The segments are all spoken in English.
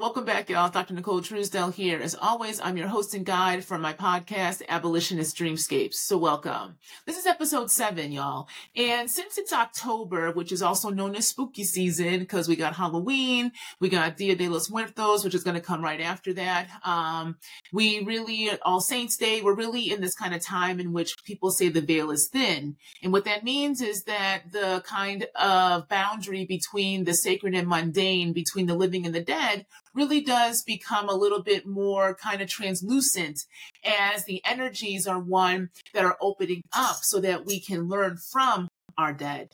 Welcome back, y'all. Dr. Nicole Truesdell here. As always, I'm your host and guide for my podcast, Abolitionist Dreamscapes. So welcome. This is episode seven, y'all. And since it's October, which is also known as spooky season, because we got Halloween, we got Dia de los Muertos, which is going to come right after that. Um, we really, All Saints Day, we're really in this kind of time in which people say the veil is thin. And what that means is that the kind of boundary between the sacred and mundane, between the living and the dead, really does become a little bit more kind of translucent as the energies are one that are opening up so that we can learn from our dead.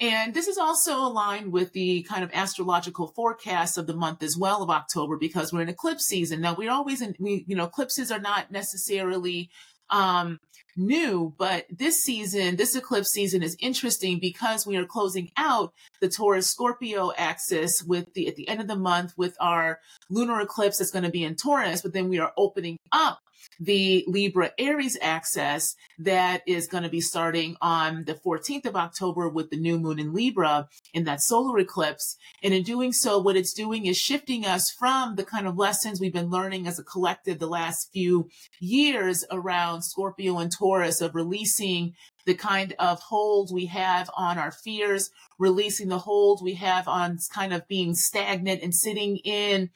And this is also aligned with the kind of astrological forecast of the month as well of October because we're in eclipse season. Now we're always in, we, you know, eclipses are not necessarily um, new, but this season, this eclipse season is interesting because we are closing out the Taurus Scorpio axis with the, at the end of the month with our lunar eclipse that's going to be in Taurus, but then we are opening up the Libra Aries axis that is going to be starting on the 14th of October with the new moon in Libra in that solar eclipse. And in doing so, what it's doing is shifting us from the kind of lessons we've been learning as a collective the last few years around Scorpio and Taurus of releasing the kind of hold we have on our fears, releasing the hold we have on kind of being stagnant and sitting in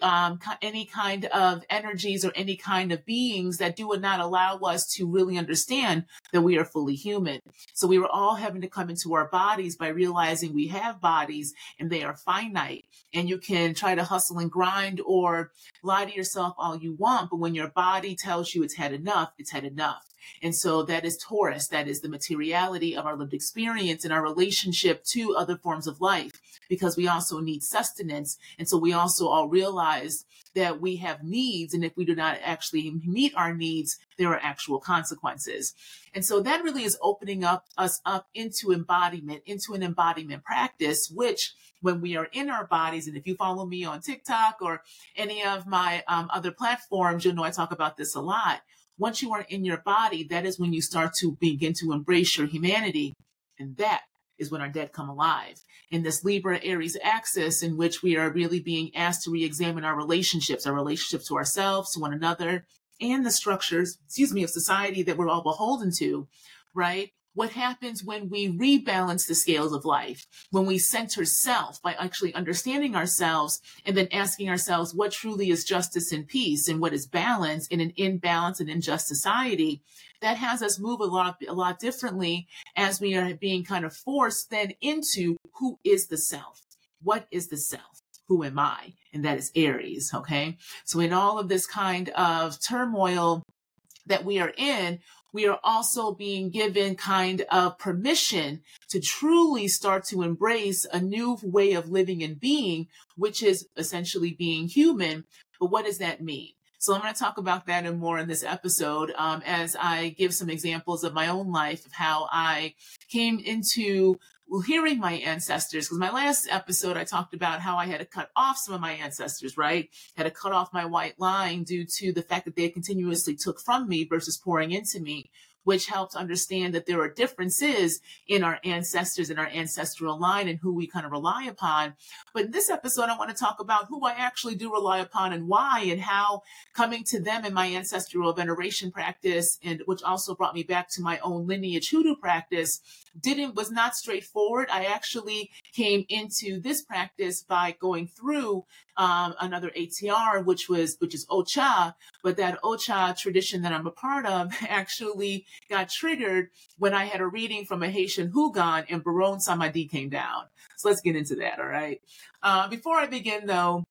um, any kind of energies or any kind of beings that do not allow us to really understand that we are fully human. So we were all having to come into our bodies by realizing we have bodies and they are finite. And you can try to hustle and grind or lie to yourself all you want, but when your body tells you it's had enough, it's had enough. And so that is Taurus. That is the materiality of our lived experience and our relationship to other forms of life, because we also need sustenance. And so we also all realize that we have needs. And if we do not actually meet our needs, there are actual consequences. And so that really is opening up us up into embodiment, into an embodiment practice, which when we are in our bodies, and if you follow me on TikTok or any of my um, other platforms, you'll know I talk about this a lot once you are in your body, that is when you start to begin to embrace your humanity. And that is when our dead come alive. In this Libra Aries axis, in which we are really being asked to re examine our relationships, our relationships to ourselves, to one another, and the structures, excuse me, of society that we're all beholden to, right? What happens when we rebalance the scales of life, when we center self by actually understanding ourselves and then asking ourselves what truly is justice and peace and what is balance in an imbalance and unjust society. That has us move a lot, a lot differently as we are being kind of forced then into who is the self? What is the self? Who am I? And that is Aries. Okay. So in all of this kind of turmoil that we are in, we are also being given kind of permission to truly start to embrace a new way of living and being, which is essentially being human. But what does that mean? So I'm going to talk about that and more in this episode um, as I give some examples of my own life of how I came into hearing my ancestors. Because my last episode, I talked about how I had to cut off some of my ancestors, right? Had to cut off my white line due to the fact that they continuously took from me versus pouring into me which helps understand that there are differences in our ancestors and our ancestral line and who we kind of rely upon. But in this episode, I want to talk about who I actually do rely upon and why and how coming to them in my ancestral veneration practice and which also brought me back to my own lineage hoodoo practice didn't was not straightforward. I actually came into this practice by going through um, another ATR, which was which is Ocha, but that Ocha tradition that I'm a part of actually got triggered when I had a reading from a Haitian Houngan and Baron Samedi came down. So let's get into that. All right. Uh, before I begin, though,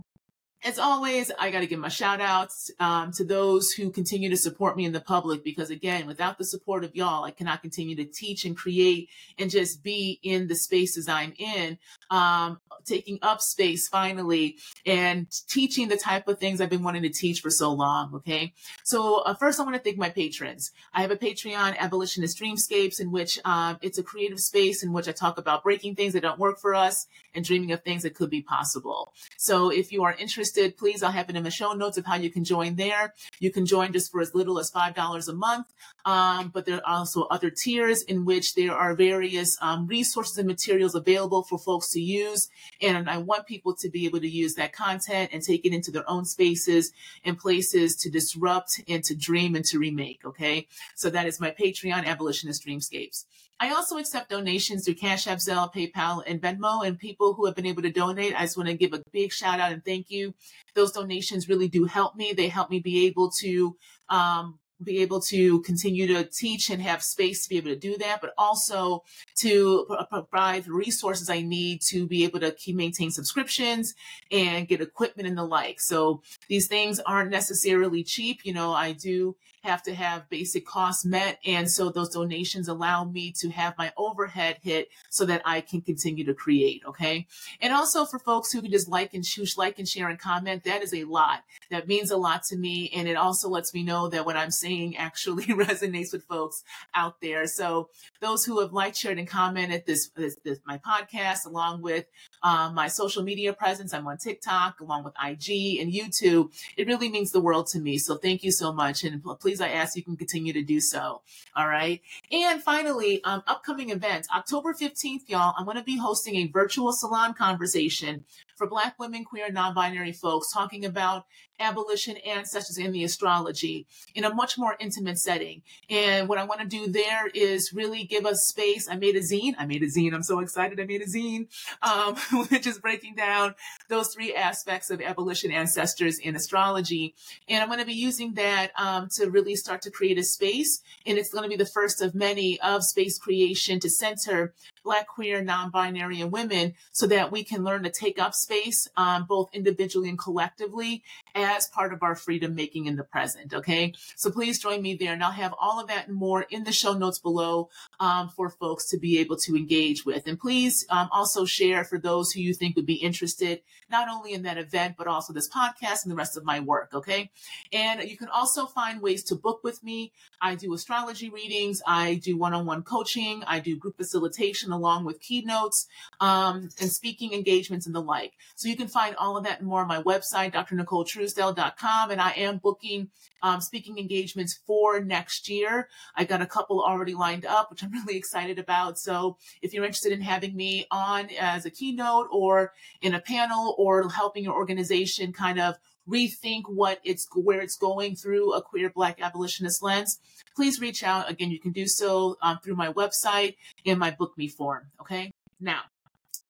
as always, I got to give my shout outs um, to those who continue to support me in the public because, again, without the support of y'all, I cannot continue to teach and create and just be in the spaces I'm in, um, taking up space finally and teaching the type of things I've been wanting to teach for so long. Okay. So, uh, first, I want to thank my patrons. I have a Patreon, Abolitionist Dreamscapes, in which um, it's a creative space in which I talk about breaking things that don't work for us and dreaming of things that could be possible. So, if you are interested, interested, please, I'll have it in the show notes of how you can join there. You can join just for as little as $5 a month. Um, but there are also other tiers in which there are various um, resources and materials available for folks to use. And I want people to be able to use that content and take it into their own spaces and places to disrupt and to dream and to remake. Okay. So that is my Patreon, Abolitionist Dreamscapes. I also accept donations through Cash App, Zelle, PayPal, and Venmo. And people who have been able to donate, I just want to give a big shout out and thank you. Those donations really do help me. They help me be able to um, be able to continue to teach and have space to be able to do that, but also to provide the resources I need to be able to keep maintain subscriptions and get equipment and the like. So these things aren't necessarily cheap. You know, I do have to have basic costs met. And so those donations allow me to have my overhead hit so that I can continue to create. Okay. And also for folks who can just like and choose, like and share and comment, that is a lot. That means a lot to me. And it also lets me know that what I'm saying actually resonates with folks out there. So those who have liked, shared, and commented this, this, this my podcast, along with um, my social media presence, I'm on TikTok, along with IG and YouTube. It really means the world to me. So thank you so much. And please please, I ask you can continue to do so. All right. And finally, um, upcoming events, October 15th, y'all, I'm going to be hosting a virtual salon conversation for Black women, queer, non binary folks, talking about abolition ancestors in the astrology in a much more intimate setting. And what I want to do there is really give us space. I made a zine. I made a zine. I'm so excited. I made a zine, um, which is breaking down those three aspects of abolition ancestors in astrology. And I'm going to be using that um, to really start to create a space. And it's going to be the first of many of space creation to center Black, queer, non-binary, and women so that we can learn to take up space um, both individually and collectively as part of our freedom making in the present. Okay. So please join me there and I'll have all of that and more in the show notes below um, for folks to be able to engage with. And please um, also share for those who you think would be interested, not only in that event, but also this podcast and the rest of my work. Okay. And you can also find ways to book with me. I do astrology readings. I do one-on-one coaching. I do group facilitation along with keynotes um, and speaking engagements and the like. So you can find all of that and more on my website, drnicoletruesdell.com. And I am booking um, speaking engagements for next year. I got a couple already lined up, which I'm really excited about. So if you're interested in having me on as a keynote or in a panel or helping your organization kind of rethink what it's where it's going through a queer black abolitionist lens please reach out again you can do so um, through my website in my book me form okay now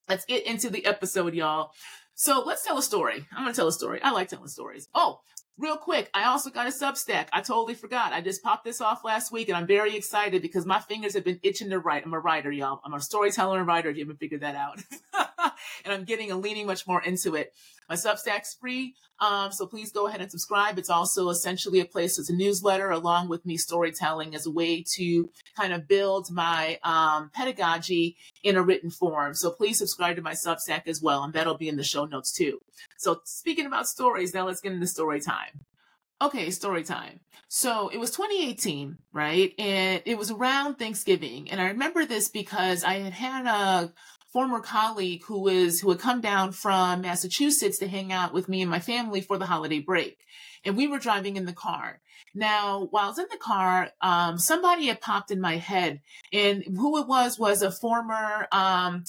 let's get into the episode y'all so let's tell a story i'm gonna tell a story i like telling stories oh Real quick, I also got a Substack. I totally forgot. I just popped this off last week and I'm very excited because my fingers have been itching to write. I'm a writer, y'all. I'm a storyteller and writer if you haven't figured that out. and I'm getting and leaning much more into it. My Substack's free. Um, so please go ahead and subscribe. It's also essentially a place, it's a newsletter along with me storytelling as a way to kind of build my um, pedagogy in a written form. So please subscribe to my Substack as well. And that'll be in the show notes too. So speaking about stories, now let's get into story time. Okay, story time. So it was 2018, right? And it was around Thanksgiving. And I remember this because I had had a former colleague who was, who had come down from Massachusetts to hang out with me and my family for the holiday break. And we were driving in the car. Now, while I was in the car, um, somebody had popped in my head and who it was was a former, um,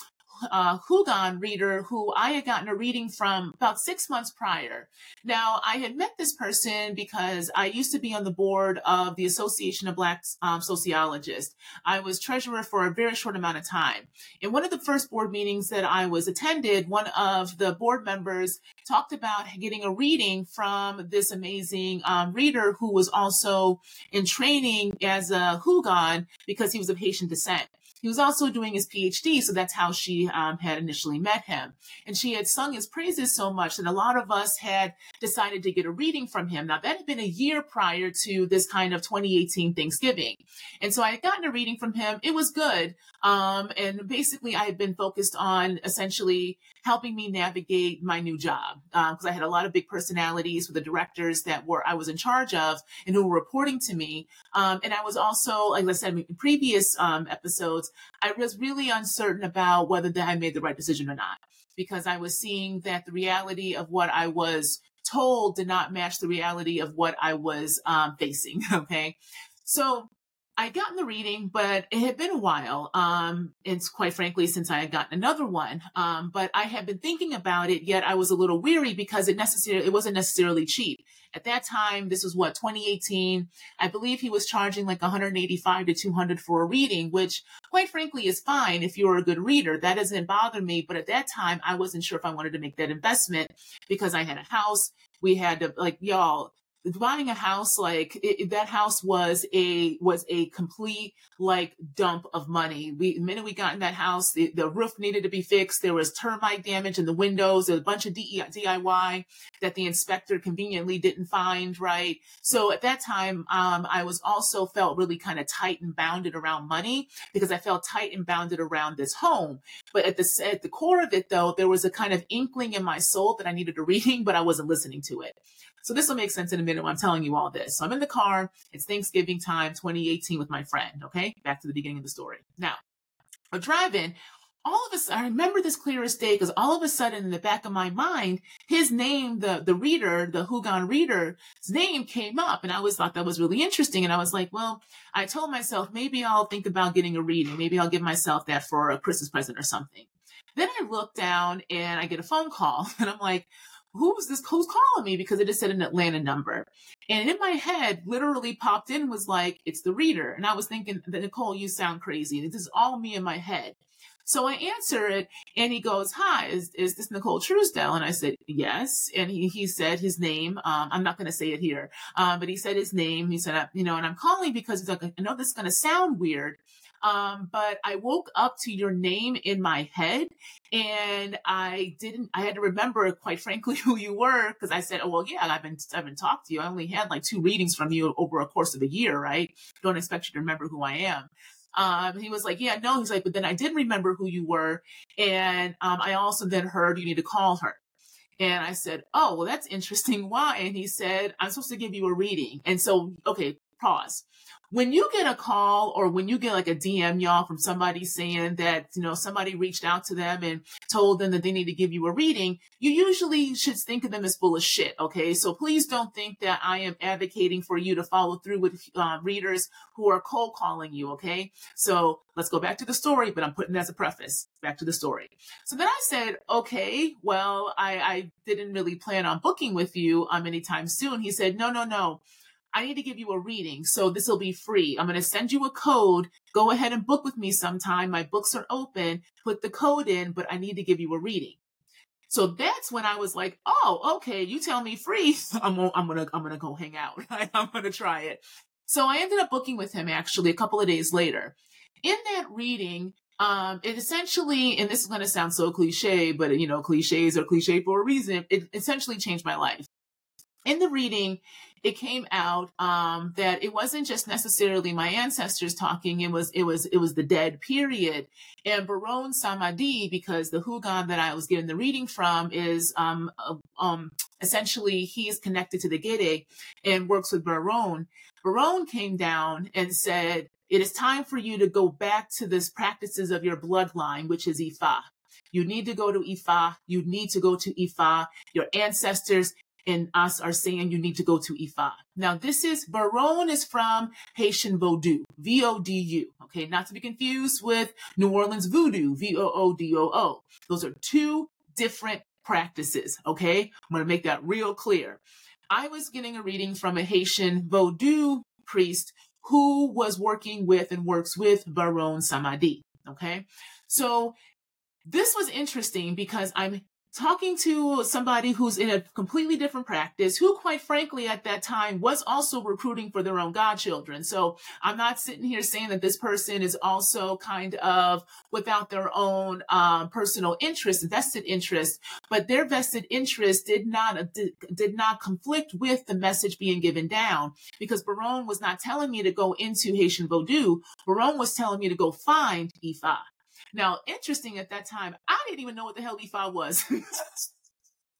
uh, Houngan reader who I had gotten a reading from about six months prior. Now, I had met this person because I used to be on the board of the Association of Black um, Sociologists. I was treasurer for a very short amount of time. In one of the first board meetings that I was attended, one of the board members talked about getting a reading from this amazing um, reader who was also in training as a Houngan because he was of Haitian descent. He was also doing his PhD, so that's how she um, had initially met him. And she had sung his praises so much that a lot of us had decided to get a reading from him. Now, that had been a year prior to this kind of 2018 Thanksgiving. And so I had gotten a reading from him. It was good. Um, and basically, I had been focused on essentially helping me navigate my new job because um, I had a lot of big personalities with the directors that were I was in charge of and who were reporting to me. Um, and I was also, like I said in previous um, episodes, I was really uncertain about whether that I made the right decision or not. because I was seeing that the reality of what I was told did not match the reality of what I was um, facing. Okay. So I got in the reading, but it had been a while. Um, it's quite frankly since I had gotten another one. Um, but I had been thinking about it, yet I was a little weary because it necessarily it wasn't necessarily cheap. At that time, this was what 2018. I believe he was charging like 185 to 200 for a reading, which quite frankly is fine if you're a good reader. That doesn't bother me. But at that time, I wasn't sure if I wanted to make that investment because I had a house. We had to like y'all buying a house like it, that house was a was a complete like dump of money. We the minute we got in that house the, the roof needed to be fixed. There was termite damage in the windows. There was a bunch of diy that the inspector conveniently didn't find right? So at that time um, i was also felt really kind of tight and bounded around money because i felt tight and bounded around this home. But at the at the core of it though there was a kind of inkling in my soul that i needed a reading but i wasn't listening to it so this will make sense in a minute when I'm telling you all this. So I'm in the car. It's Thanksgiving time, 2018 with my friend. Okay. Back to the beginning of the story. Now, we're driving. All of a sudden, I remember this clear as day because all of a sudden in the back of my mind, his name, the, the reader, the Houngan reader's name came up. And I always thought that was really interesting. And I was like, well, I told myself, maybe I'll think about getting a reading. Maybe I'll give myself that for a Christmas present or something. Then I look down and I get a phone call and I'm like, who was this who's calling me because it just said an Atlanta number. And in my head, literally popped in was like, it's the reader. And I was thinking that Nicole, you sound crazy. This is all me in my head. So I answer it and he goes, hi, is, is this Nicole Truesdell? And I said, yes. And he, he said his name. Um, I'm not going to say it here. Um, but he said his name. He said, you know, and I'm calling because he's like, I know this is going to sound weird, um, but I woke up to your name in my head and I didn't, I had to remember quite frankly who you were because I said, oh, well, yeah, I've been, I've been talked to you. I only had like two readings from you over a course of a year, right? Don't expect you to remember who I am. Um, he was like, yeah, no, he's like, but then I did remember who you were. And, um, I also then heard you need to call her. And I said, oh, well, that's interesting. Why? And he said, I'm supposed to give you a reading. And so, okay, pause when you get a call or when you get like a DM, y'all, from somebody saying that, you know, somebody reached out to them and told them that they need to give you a reading, you usually should think of them as full of shit. Okay. So please don't think that I am advocating for you to follow through with uh, readers who are cold calling you. Okay. So let's go back to the story, but I'm putting as a preface back to the story. So then I said, okay, well, I, I didn't really plan on booking with you um, anytime soon. He said, no, no, no. I need to give you a reading. So this will be free. I'm going to send you a code. Go ahead and book with me sometime. My books are open. Put the code in, but I need to give you a reading. So that's when I was like, oh, okay, you tell me free. I'm, I'm going to, I'm going to go hang out. I'm going to try it. So I ended up booking with him actually a couple of days later. In that reading, um, it essentially, and this is going to sound so cliche, but you know, cliches are cliche for a reason. It essentially changed my life. In the reading, it came out um, that it wasn't just necessarily my ancestors talking. It was it was it was the dead period. And Baron Samedi, because the Houngan that I was getting the reading from is um, um, essentially he is connected to the Gede and works with Baron. Baron came down and said, "It is time for you to go back to the practices of your bloodline, which is Ifa." You need to go to Ifa. You need to go to Ifa. Your ancestors and us are saying you need to go to Ifa. Now, this is, Baron is from Haitian Vodou, V-O-D-U, okay? Not to be confused with New Orleans Voodoo, V-O-O-D-O-O. Those are two different practices, okay? I'm going to make that real clear. I was getting a reading from a Haitian Vodou priest who was working with and works with Baron Samedi, okay? So this was interesting because I'm talking to somebody who's in a completely different practice, who quite frankly at that time was also recruiting for their own godchildren. So I'm not sitting here saying that this person is also kind of without their own um, personal interest, vested interest, but their vested interest did not uh, did, did not conflict with the message being given down because Baron was not telling me to go into Haitian Vodou. Baron was telling me to go find Ifa. Now, interesting at that time, I didn't even know what the hell Ifa was.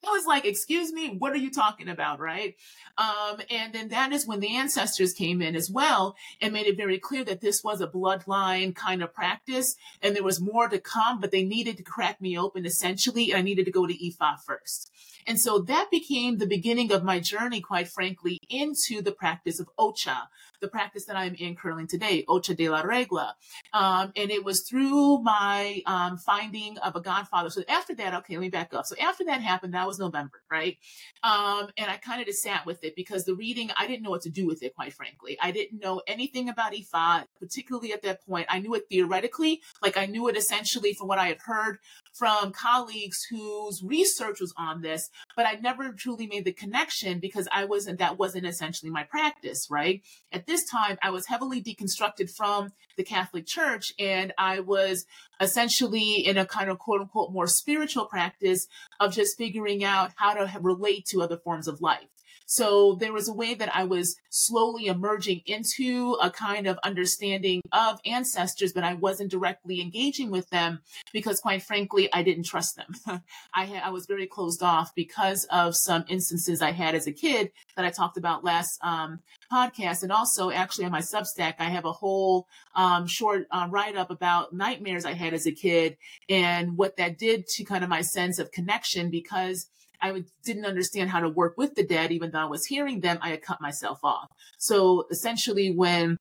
I was like, excuse me, what are you talking about? Right. Um, and then that is when the ancestors came in as well and made it very clear that this was a bloodline kind of practice and there was more to come, but they needed to crack me open essentially. And I needed to go to Ifa first. And so that became the beginning of my journey, quite frankly, into the practice of Ocha, the practice that I'm in currently today, Ocha de la Regla. Um, and it was through my um, finding of a godfather. So after that, okay, let me back up. So after that happened, that was November, right? Um, and I kind of just sat with it because the reading, I didn't know what to do with it, quite frankly. I didn't know anything about Ifa, particularly at that point. I knew it theoretically, like I knew it essentially from what I had heard from colleagues whose research was on this, but I never truly made the connection because I wasn't, that wasn't essentially my practice, right? At this time, I was heavily deconstructed from the Catholic Church and I was essentially in a kind of quote unquote more spiritual practice of just figuring out how to relate to other forms of life. So there was a way that I was slowly emerging into a kind of understanding of ancestors, but I wasn't directly engaging with them because quite frankly, I didn't trust them. I I was very closed off because of some instances I had as a kid that I talked about last um, podcast. And also actually on my Substack, I have a whole um, short uh, write up about nightmares I had as a kid and what that did to kind of my sense of connection because I didn't understand how to work with the dead, even though I was hearing them, I had cut myself off. So essentially, when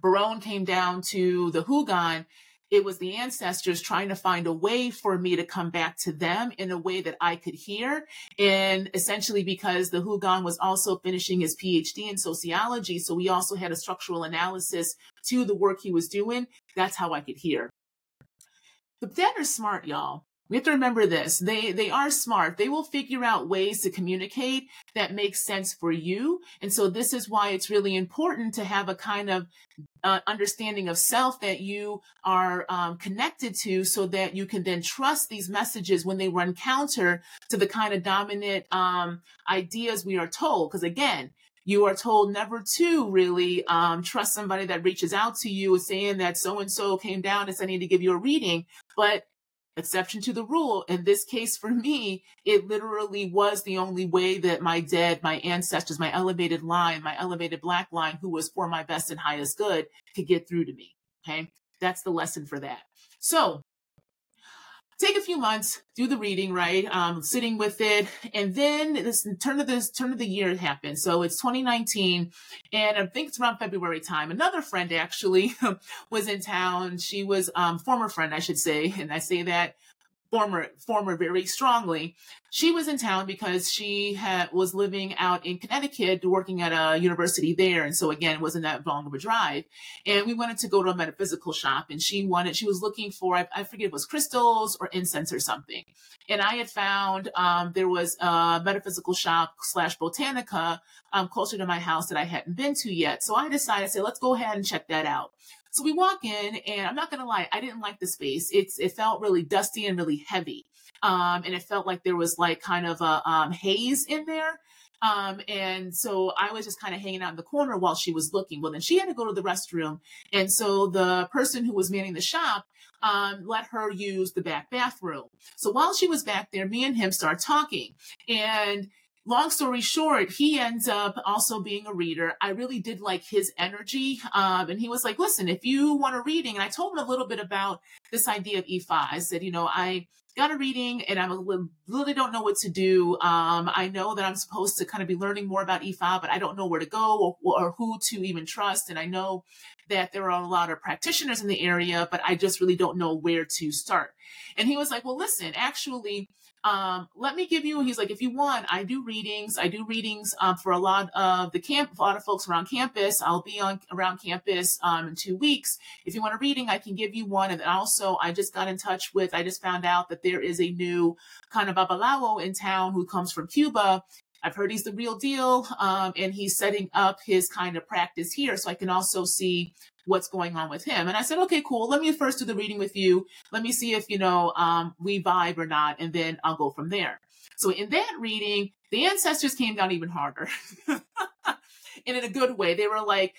Barone came down to the Houngan, it was the ancestors trying to find a way for me to come back to them in a way that I could hear. And essentially because the Houngan was also finishing his PhD in sociology. So we also had a structural analysis to the work he was doing. That's how I could hear. The dead are smart, y'all. We have to remember this. They, they are smart. They will figure out ways to communicate that makes sense for you. And so this is why it's really important to have a kind of uh, understanding of self that you are um, connected to so that you can then trust these messages when they run counter to the kind of dominant um, ideas we are told. Because again, you are told never to really um, trust somebody that reaches out to you saying that so and so came down and said, I need to give you a reading. But exception to the rule. In this case, for me, it literally was the only way that my dead, my ancestors, my elevated line, my elevated black line, who was for my best and highest good, could get through to me. Okay. That's the lesson for that. So take a few months, do the reading, right? Um, sitting with it. And then this turn of this turn of the year happened. So it's 2019 and I think it's around February time. Another friend actually was in town. She was, um, former friend, I should say. And I say that former former very strongly. She was in town because she had was living out in Connecticut, working at a university there, and so again, it wasn't that long of a drive. And we wanted to go to a metaphysical shop, and she wanted she was looking for I, I forget it was crystals or incense or something. And I had found um, there was a metaphysical shop slash botanica um, closer to my house that I hadn't been to yet. So I decided, I said, let's go ahead and check that out. So we walk in and I'm not to lie, I didn't like the space. It's, it felt really dusty and really heavy. Um, and it felt like there was like kind of a, um, haze in there. Um, and so I was just kind of hanging out in the corner while she was looking. Well, then she had to go to the restroom. And so the person who was manning the shop, um, let her use the back bathroom. So while she was back there, me and him start talking and long story short, he ends up also being a reader. I really did like his energy. Um, and he was like, listen, if you want a reading, and I told him a little bit about this idea of Ifa. I said, you know, I got a reading and I really don't know what to do. Um, I know that I'm supposed to kind of be learning more about Ifa, but I don't know where to go or, or who to even trust. And I know that there are a lot of practitioners in the area, but I just really don't know where to start. And he was like, well, listen, actually, um, let me give you, he's like, if you want, I do readings. I do readings um, for a lot of the camp, a lot of folks around campus. I'll be on around campus um, in two weeks. If you want a reading, I can give you one. And also, I just got in touch with, I just found out that there is a new kind of babalawo in town who comes from Cuba. I've heard he's the real deal. Um, and he's setting up his kind of practice here. So I can also see what's going on with him. And I said, okay, cool. Let me first do the reading with you. Let me see if, you know, um, we vibe or not. And then I'll go from there. So in that reading, the ancestors came down even harder and in a good way. They were like,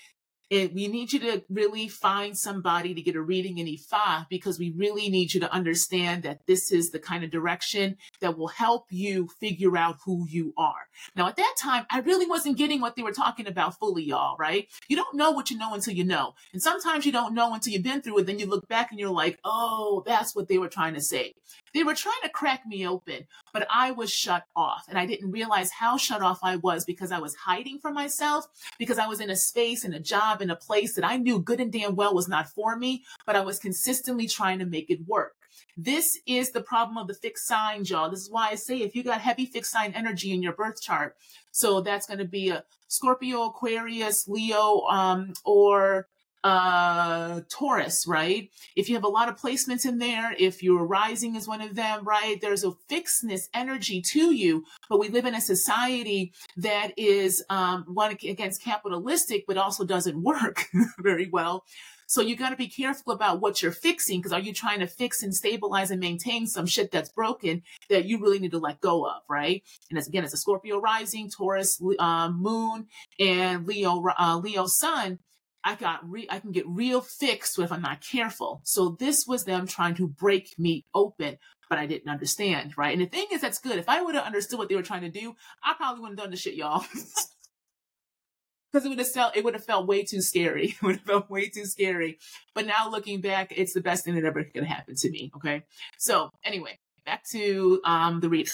it, we need you to really find somebody to get a reading in Ifa because we really need you to understand that this is the kind of direction that will help you figure out who you are. Now, at that time, I really wasn't getting what they were talking about fully, y'all, right? You don't know what you know until you know. And sometimes you don't know until you've been through it. Then you look back and you're like, oh, that's what they were trying to say. They were trying to crack me open, but I was shut off and I didn't realize how shut off I was because I was hiding from myself, because I was in a space and a job in a place that I knew good and damn well was not for me, but I was consistently trying to make it work. This is the problem of the fixed signs, y'all. This is why I say if you got heavy fixed sign energy in your birth chart, so that's going to be a Scorpio, Aquarius, Leo, um, or uh Taurus, right? If you have a lot of placements in there, if your rising is one of them, right? There's a fixedness energy to you, but we live in a society that is um one against capitalistic, but also doesn't work very well. So you got to be careful about what you're fixing because are you trying to fix and stabilize and maintain some shit that's broken that you really need to let go of, right? And as again, it's a Scorpio rising, Taurus um, moon, and Leo uh, Leo sun. I got re- I can get real fixed if I'm not careful. So this was them trying to break me open, but I didn't understand, right? And the thing is, that's good. If I would have understood what they were trying to do, I probably wouldn't have done the shit, y'all. Because it would have felt it would have felt way too scary. It would have felt way too scary. But now looking back, it's the best thing that ever could happen to me. Okay. So anyway, back to um the reader.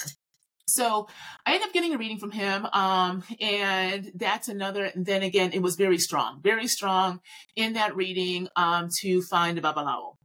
So I ended up getting a reading from him. Um, and that's another, and then again, it was very strong, very strong in that reading, um, to find a Babalawo.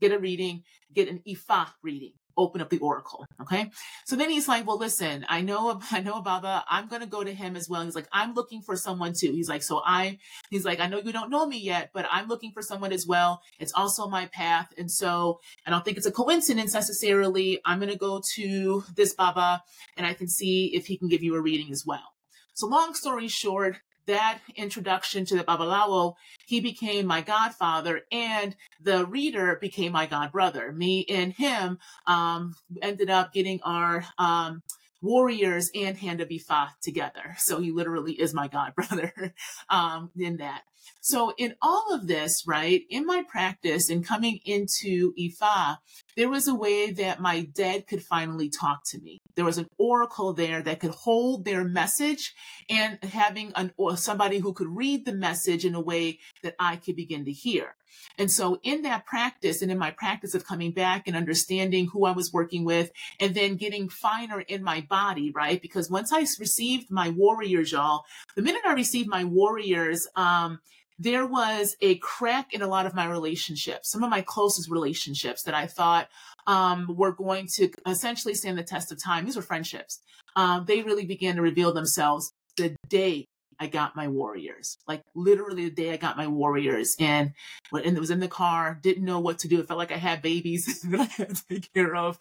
Get a reading, get an Ifa reading open up the oracle. Okay. So then he's like, well, listen, I know, I know Baba, I'm going to go to him as well. He's like, I'm looking for someone too. He's like, so I, he's like, I know you don't know me yet, but I'm looking for someone as well. It's also my path. And so I don't think it's a coincidence necessarily. I'm going to go to this Baba and I can see if he can give you a reading as well. So long story short, that introduction to the Babalawo, he became my godfather and the reader became my godbrother. Me and him um, ended up getting our um, warriors and hand of Ifa together. So he literally is my godbrother um, in that. So in all of this, right, in my practice and coming into Ifa, there was a way that my dead could finally talk to me. There was an oracle there that could hold their message and having an, or somebody who could read the message in a way that I could begin to hear. And so in that practice and in my practice of coming back and understanding who I was working with and then getting finer in my body, right? Because once I received my warriors, y'all, the minute I received my warriors, um, there was a crack in a lot of my relationships, some of my closest relationships that I thought um, were going to essentially stand the test of time. These were friendships. Um, they really began to reveal themselves the day I got my warriors, like literally the day I got my warriors and, and it was in the car, didn't know what to do. It felt like I had babies that I had to take care of.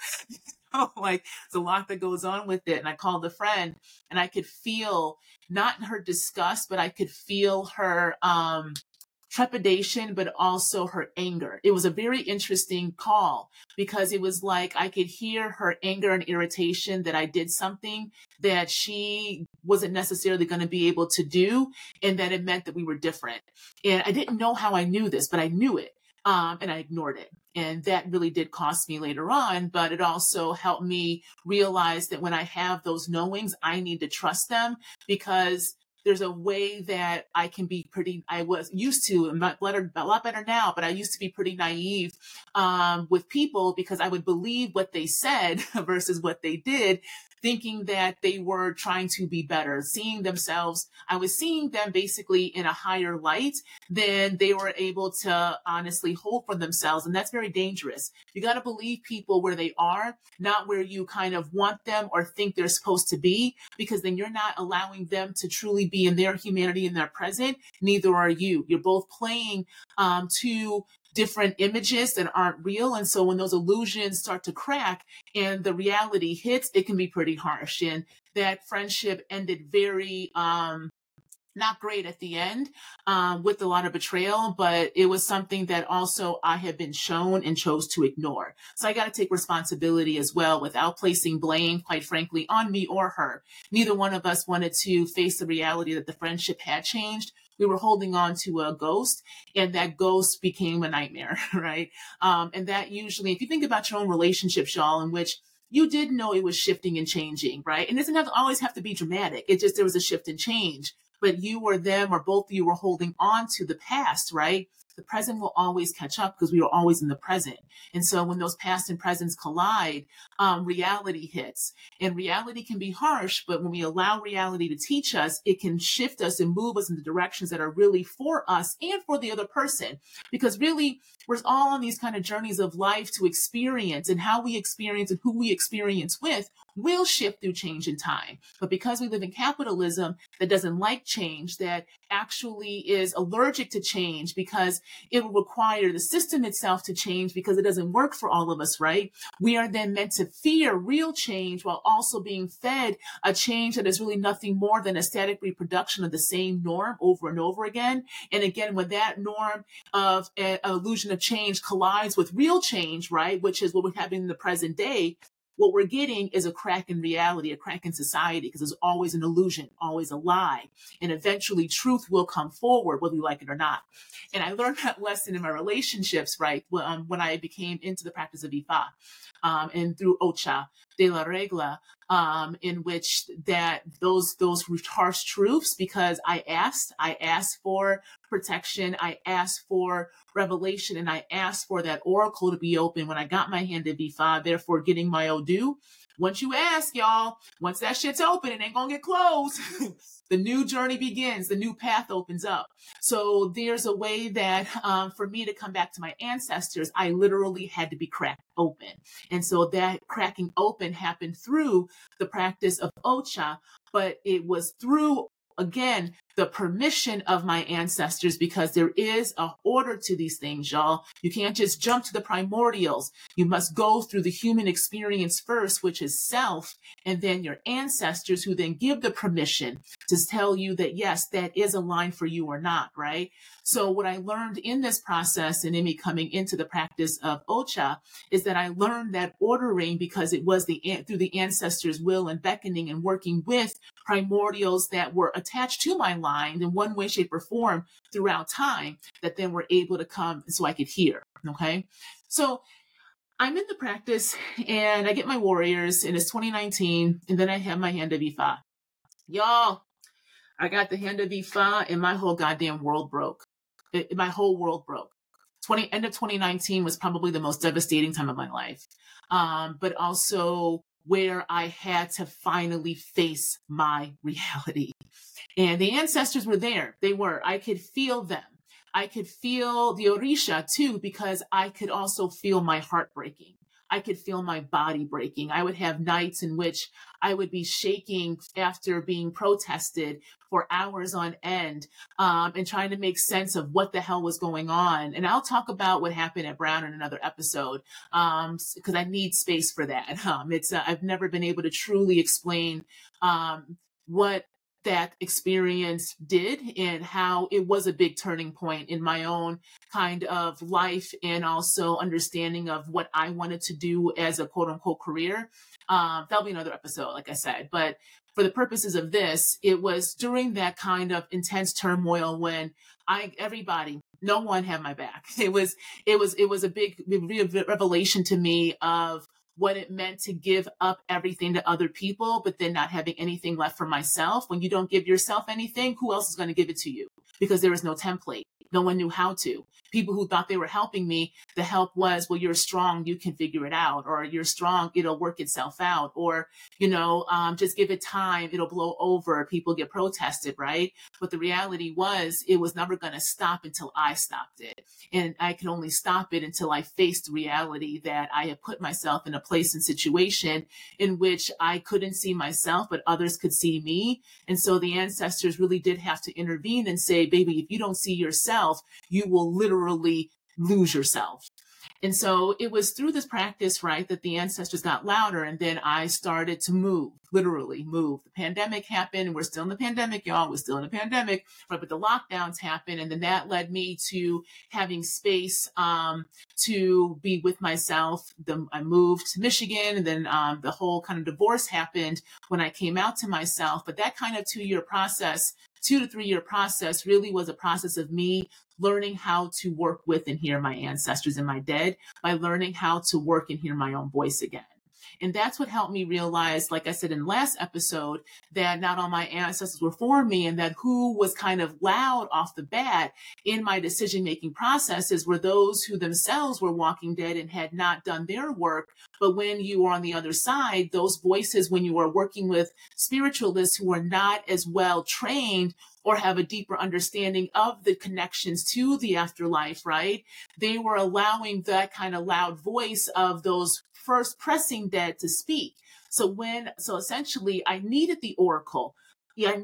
like it's a lot that goes on with it. And I called a friend and I could feel not her disgust, but I could feel her um trepidation, but also her anger. It was a very interesting call because it was like I could hear her anger and irritation that I did something that she wasn't necessarily going to be able to do. And that it meant that we were different. And I didn't know how I knew this, but I knew it. Um, and I ignored it. And that really did cost me later on, but it also helped me realize that when I have those knowings, I need to trust them because there's a way that I can be pretty, I was used to, better, a lot better now, but I used to be pretty naive um, with people because I would believe what they said versus what they did thinking that they were trying to be better, seeing themselves. I was seeing them basically in a higher light than they were able to honestly hold for themselves. And that's very dangerous. You got to believe people where they are, not where you kind of want them or think they're supposed to be, because then you're not allowing them to truly be in their humanity in their present. Neither are you. You're both playing um, to different images that aren't real. And so when those illusions start to crack and the reality hits, it can be pretty harsh. And that friendship ended very, um, not great at the end um, with a lot of betrayal, but it was something that also I had been shown and chose to ignore. So I got to take responsibility as well without placing blame, quite frankly, on me or her. Neither one of us wanted to face the reality that the friendship had changed we were holding on to a ghost and that ghost became a nightmare, right? Um, and that usually, if you think about your own relationships, y'all, in which you did know it was shifting and changing, right? And it doesn't have to always have to be dramatic. It just, there was a shift and change, but you or them or both of you were holding on to the past, right? The present will always catch up because we are always in the present. And so when those past and presents collide, um, reality hits. And reality can be harsh, but when we allow reality to teach us, it can shift us and move us in the directions that are really for us and for the other person. Because really, we're all on these kind of journeys of life to experience and how we experience and who we experience with will shift through change in time. But because we live in capitalism that doesn't like change, that actually is allergic to change because it will require the system itself to change because it doesn't work for all of us, right? We are then meant to fear real change while also being fed a change that is really nothing more than a static reproduction of the same norm over and over again. And again, when that norm of illusion of change collides with real change, right, which is what we're having in the present day, what we're getting is a crack in reality, a crack in society, because there's always an illusion, always a lie. And eventually truth will come forward, whether you like it or not. And I learned that lesson in my relationships, right? When, um, when I became into the practice of Ifa um, and through Ocha de la Regla, um, in which that those those harsh truths, because I asked, I asked for protection, I asked for revelation, and I asked for that oracle to be open when I got my hand of Ifa, therefore getting my Odu. Once you ask, y'all, once that shit's open, it ain't gonna get closed. the new journey begins, the new path opens up. So there's a way that um, for me to come back to my ancestors, I literally had to be cracked open. And so that cracking open happened through the practice of Ocha, but it was through again the permission of my ancestors because there is a order to these things, y'all. You can't just jump to the primordials. You must go through the human experience first, which is self, and then your ancestors who then give the permission to tell you that yes, that is a line for you or not, right? So what I learned in this process and in me coming into the practice of Ocha is that I learned that ordering because it was the through the ancestors' will and beckoning and working with primordials that were attached to my line in one way, shape, or form throughout time that then were able to come so I could hear. Okay. So I'm in the practice and I get my warriors and it's 2019 and then I have my hand of Ifa. Y'all, I got the hand of Ifa and my whole goddamn world broke. It, my whole world broke. 20 end of 2019 was probably the most devastating time of my life. Um, but also where I had to finally face my reality. And the ancestors were there. They were. I could feel them. I could feel the Orisha too, because I could also feel my heart breaking. I could feel my body breaking. I would have nights in which I would be shaking after being protested for hours on end um, and trying to make sense of what the hell was going on. And I'll talk about what happened at Brown in another episode because um, I need space for that. Um, it's uh, I've never been able to truly explain um, what that experience did and how it was a big turning point in my own kind of life and also understanding of what I wanted to do as a quote unquote career. Um, that'll be another episode, like I said. But for the purposes of this, it was during that kind of intense turmoil when I, everybody, no one had my back. It was, it was, it was a big revelation to me of what it meant to give up everything to other people, but then not having anything left for myself. When you don't give yourself anything, who else is going to give it to you? Because there is no template. No one knew how to. People who thought they were helping me, the help was, well, you're strong, you can figure it out, or you're strong, it'll work itself out, or, you know, um, just give it time, it'll blow over, people get protested, right? But the reality was, it was never going to stop until I stopped it. And I could only stop it until I faced reality that I had put myself in a place and situation in which I couldn't see myself, but others could see me. And so the ancestors really did have to intervene and say, baby, if you don't see yourself, you will literally lose yourself. And so it was through this practice, right, that the ancestors got louder. And then I started to move, literally move. The pandemic happened, we're still in the pandemic, y'all. We're still in the pandemic, right? But the lockdowns happened. And then that led me to having space um, to be with myself. The, I moved to Michigan, and then um, the whole kind of divorce happened when I came out to myself. But that kind of two year process two to three year process really was a process of me learning how to work with and hear my ancestors and my dead by learning how to work and hear my own voice again. And that's what helped me realize, like I said in last episode, that not all my ancestors were for me and that who was kind of loud off the bat in my decision making processes were those who themselves were walking dead and had not done their work. But when you are on the other side, those voices, when you are working with spiritualists who are not as well trained or have a deeper understanding of the connections to the afterlife, right? They were allowing that kind of loud voice of those first pressing dead to speak. So when, so essentially I needed the oracle. Yeah,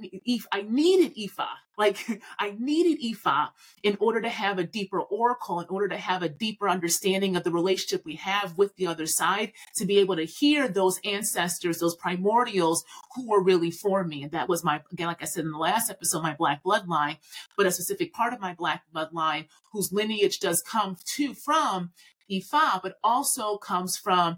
I needed Ifa. Like I needed Ifa in order to have a deeper oracle, in order to have a deeper understanding of the relationship we have with the other side, to be able to hear those ancestors, those primordials who were really for me. And that was my, again, like I said in the last episode, my black bloodline, but a specific part of my black bloodline whose lineage does come to from Ifa, but also comes from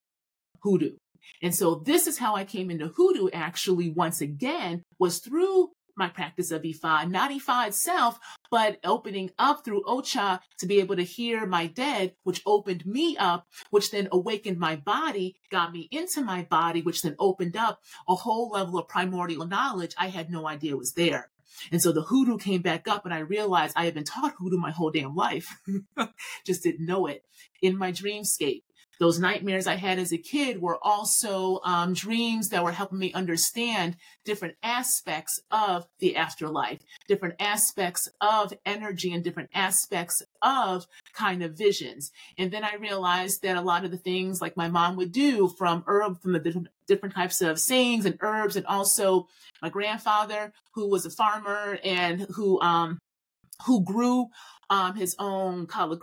hoodoo. And so this is how I came into hoodoo actually once again was through my practice of Ifa, not Ifa itself, but opening up through Ocha to be able to hear my dead, which opened me up, which then awakened my body, got me into my body, which then opened up a whole level of primordial knowledge I had no idea was there. And so the hoodoo came back up and I realized I had been taught hoodoo my whole damn life. Just didn't know it in my dreamscape those nightmares I had as a kid were also um, dreams that were helping me understand different aspects of the afterlife, different aspects of energy, and different aspects of kind of visions. And then I realized that a lot of the things like my mom would do from herb, from the different, different types of sayings and herbs, and also my grandfather who was a farmer and who um, who grew um, his own collard,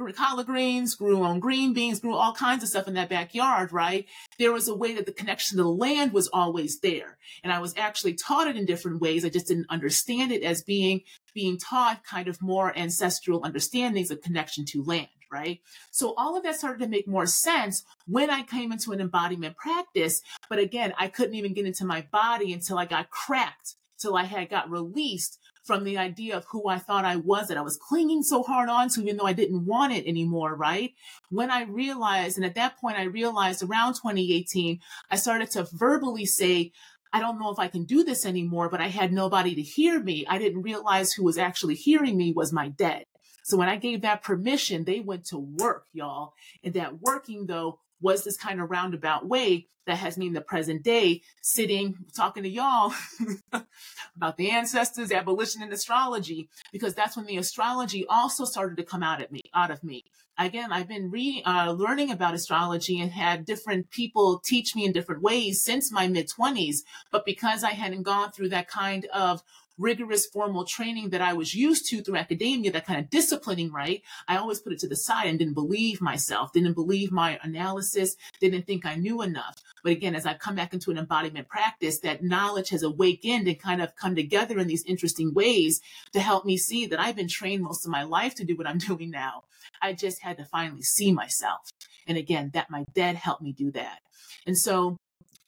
greens, grew on green beans, grew all kinds of stuff in that backyard, right? There was a way that the connection to the land was always there. And I was actually taught it in different ways. I just didn't understand it as being, being taught kind of more ancestral understandings of connection to land. Right. So all of that started to make more sense when I came into an embodiment practice. But again, I couldn't even get into my body until I got cracked, till I had got released from the idea of who I thought I was that I was clinging so hard on to, even though I didn't want it anymore, right? When I realized, and at that point, I realized around 2018, I started to verbally say, I don't know if I can do this anymore, but I had nobody to hear me. I didn't realize who was actually hearing me was my dead. So when I gave that permission, they went to work, y'all. And that working though was this kind of roundabout way that has me in the present day sitting talking to y'all about the ancestors abolition and astrology because that's when the astrology also started to come out at me out of me. Again i've been re uh, learning about astrology and had different people teach me in different ways since my mid 20s but because i hadn't gone through that kind of rigorous formal training that I was used to through academia, that kind of disciplining, right? I always put it to the side and didn't believe myself, didn't believe my analysis, didn't think I knew enough. But again, as I've come back into an embodiment practice, that knowledge has awakened and kind of come together in these interesting ways to help me see that I've been trained most of my life to do what I'm doing now. I just had to finally see myself. And again, that my dad helped me do that. And so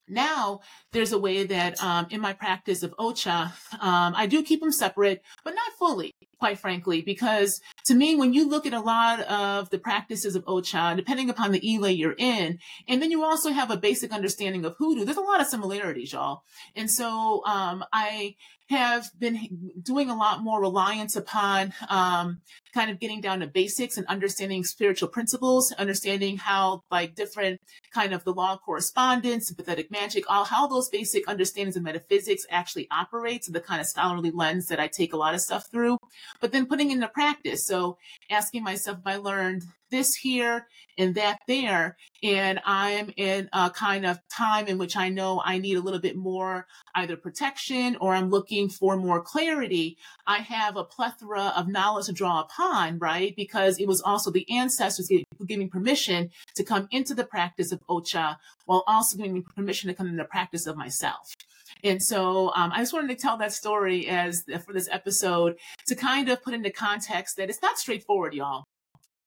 now there's a way that um, in my practice of ocha um, i do keep them separate but not fully quite frankly because to me when you look at a lot of the practices of ocha depending upon the ilé you're in and then you also have a basic understanding of hoodoo there's a lot of similarities y'all. And so um, i have been doing a lot more reliance upon um, kind of getting down to basics and understanding spiritual principles, understanding how like different kind of the law of correspondence, sympathetic magic, all how those basic understandings of metaphysics actually operates, the kind of scholarly lens that I take a lot of stuff through, but then putting into practice. So asking myself if I learned this here and that there. And I'm in a kind of time in which I know I need a little bit more either protection or I'm looking for more clarity. I have a plethora of knowledge to draw upon, right? Because it was also the ancestors giving permission to come into the practice of Ocha while also giving me permission to come into the practice of myself. And so um, I just wanted to tell that story as for this episode to kind of put into context that it's not straightforward, y'all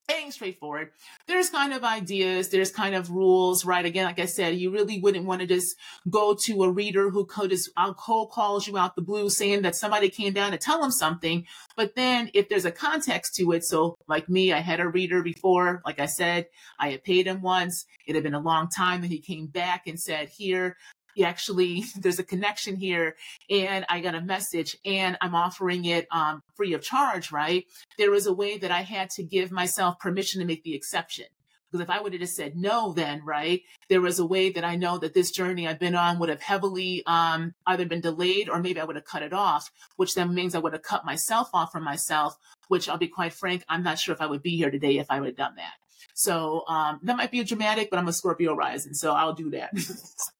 being straightforward. There's kind of ideas, there's kind of rules, right? Again, like I said, you really wouldn't want to just go to a reader who could just uh, cold calls you out the blue saying that somebody came down to tell them something. But then if there's a context to it, so like me, I had a reader before, like I said, I had paid him once. It had been a long time and he came back and said, here, he actually there's a connection here and i got a message and i'm offering it um, free of charge right? There was a way that i had to give myself permission to make the exception. Because if i would have just said no then right there was a way that i know that this journey i've been on would have heavily um, either been delayed or maybe i would have cut it off which then means i would have cut myself off from myself which i'll be quite frank i'm not sure if i would be here today if i would have done that. So um, that might be a dramatic, but I'm a Scorpio rising, so I'll do that.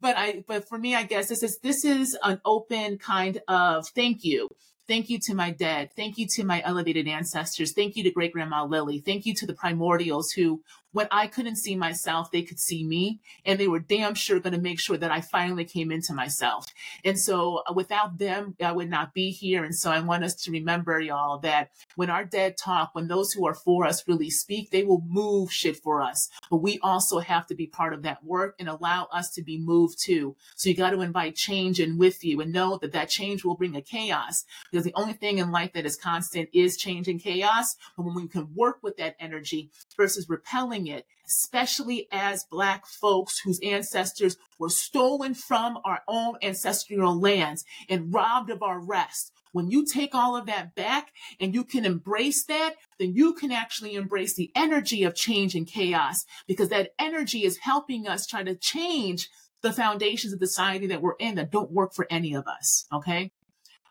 but I, but for me, I guess this is, this is an open kind of thank you. Thank you to my dead. Thank you to my elevated ancestors. Thank you to great grandma Lily. Thank you to the primordials who when I couldn't see myself, they could see me and they were damn sure going to make sure that I finally came into myself. And so uh, without them, I would not be here. And so I want us to remember y'all that when our dead talk, when those who are for us really speak, they will move shit for us. But we also have to be part of that work and allow us to be moved too. So you got to invite change in with you and know that that change will bring a chaos because the only thing in life that is constant is change and chaos. But when we can work with that energy versus repelling it, especially as Black folks whose ancestors were stolen from our own ancestral lands and robbed of our rest. When you take all of that back and you can embrace that, then you can actually embrace the energy of change and chaos because that energy is helping us try to change the foundations of the society that we're in that don't work for any of us. Okay.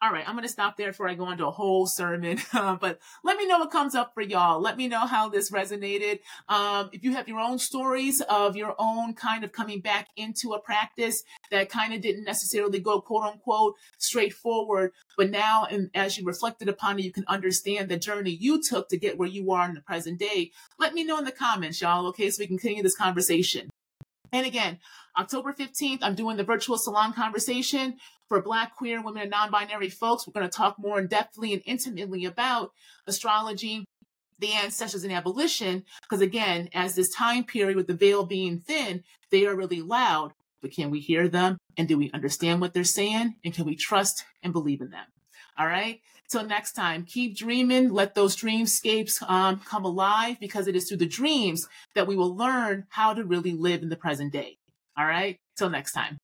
All right, I'm going to stop there before I go into a whole sermon. Uh, but let me know what comes up for y'all. Let me know how this resonated. Um, if you have your own stories of your own kind of coming back into a practice that kind of didn't necessarily go quote unquote straightforward, but now, and as you reflected upon it, you can understand the journey you took to get where you are in the present day. Let me know in the comments, y'all. Okay, so we can continue this conversation. And again, October 15th, I'm doing the virtual salon conversation for Black, queer, women, and non binary folks. We're going to talk more in depthly and intimately about astrology, the ancestors, and abolition. Because again, as this time period with the veil being thin, they are really loud. But can we hear them? And do we understand what they're saying? And can we trust and believe in them? All right. Till next time, keep dreaming. Let those dreamscapes um, come alive because it is through the dreams that we will learn how to really live in the present day. All right. Till next time.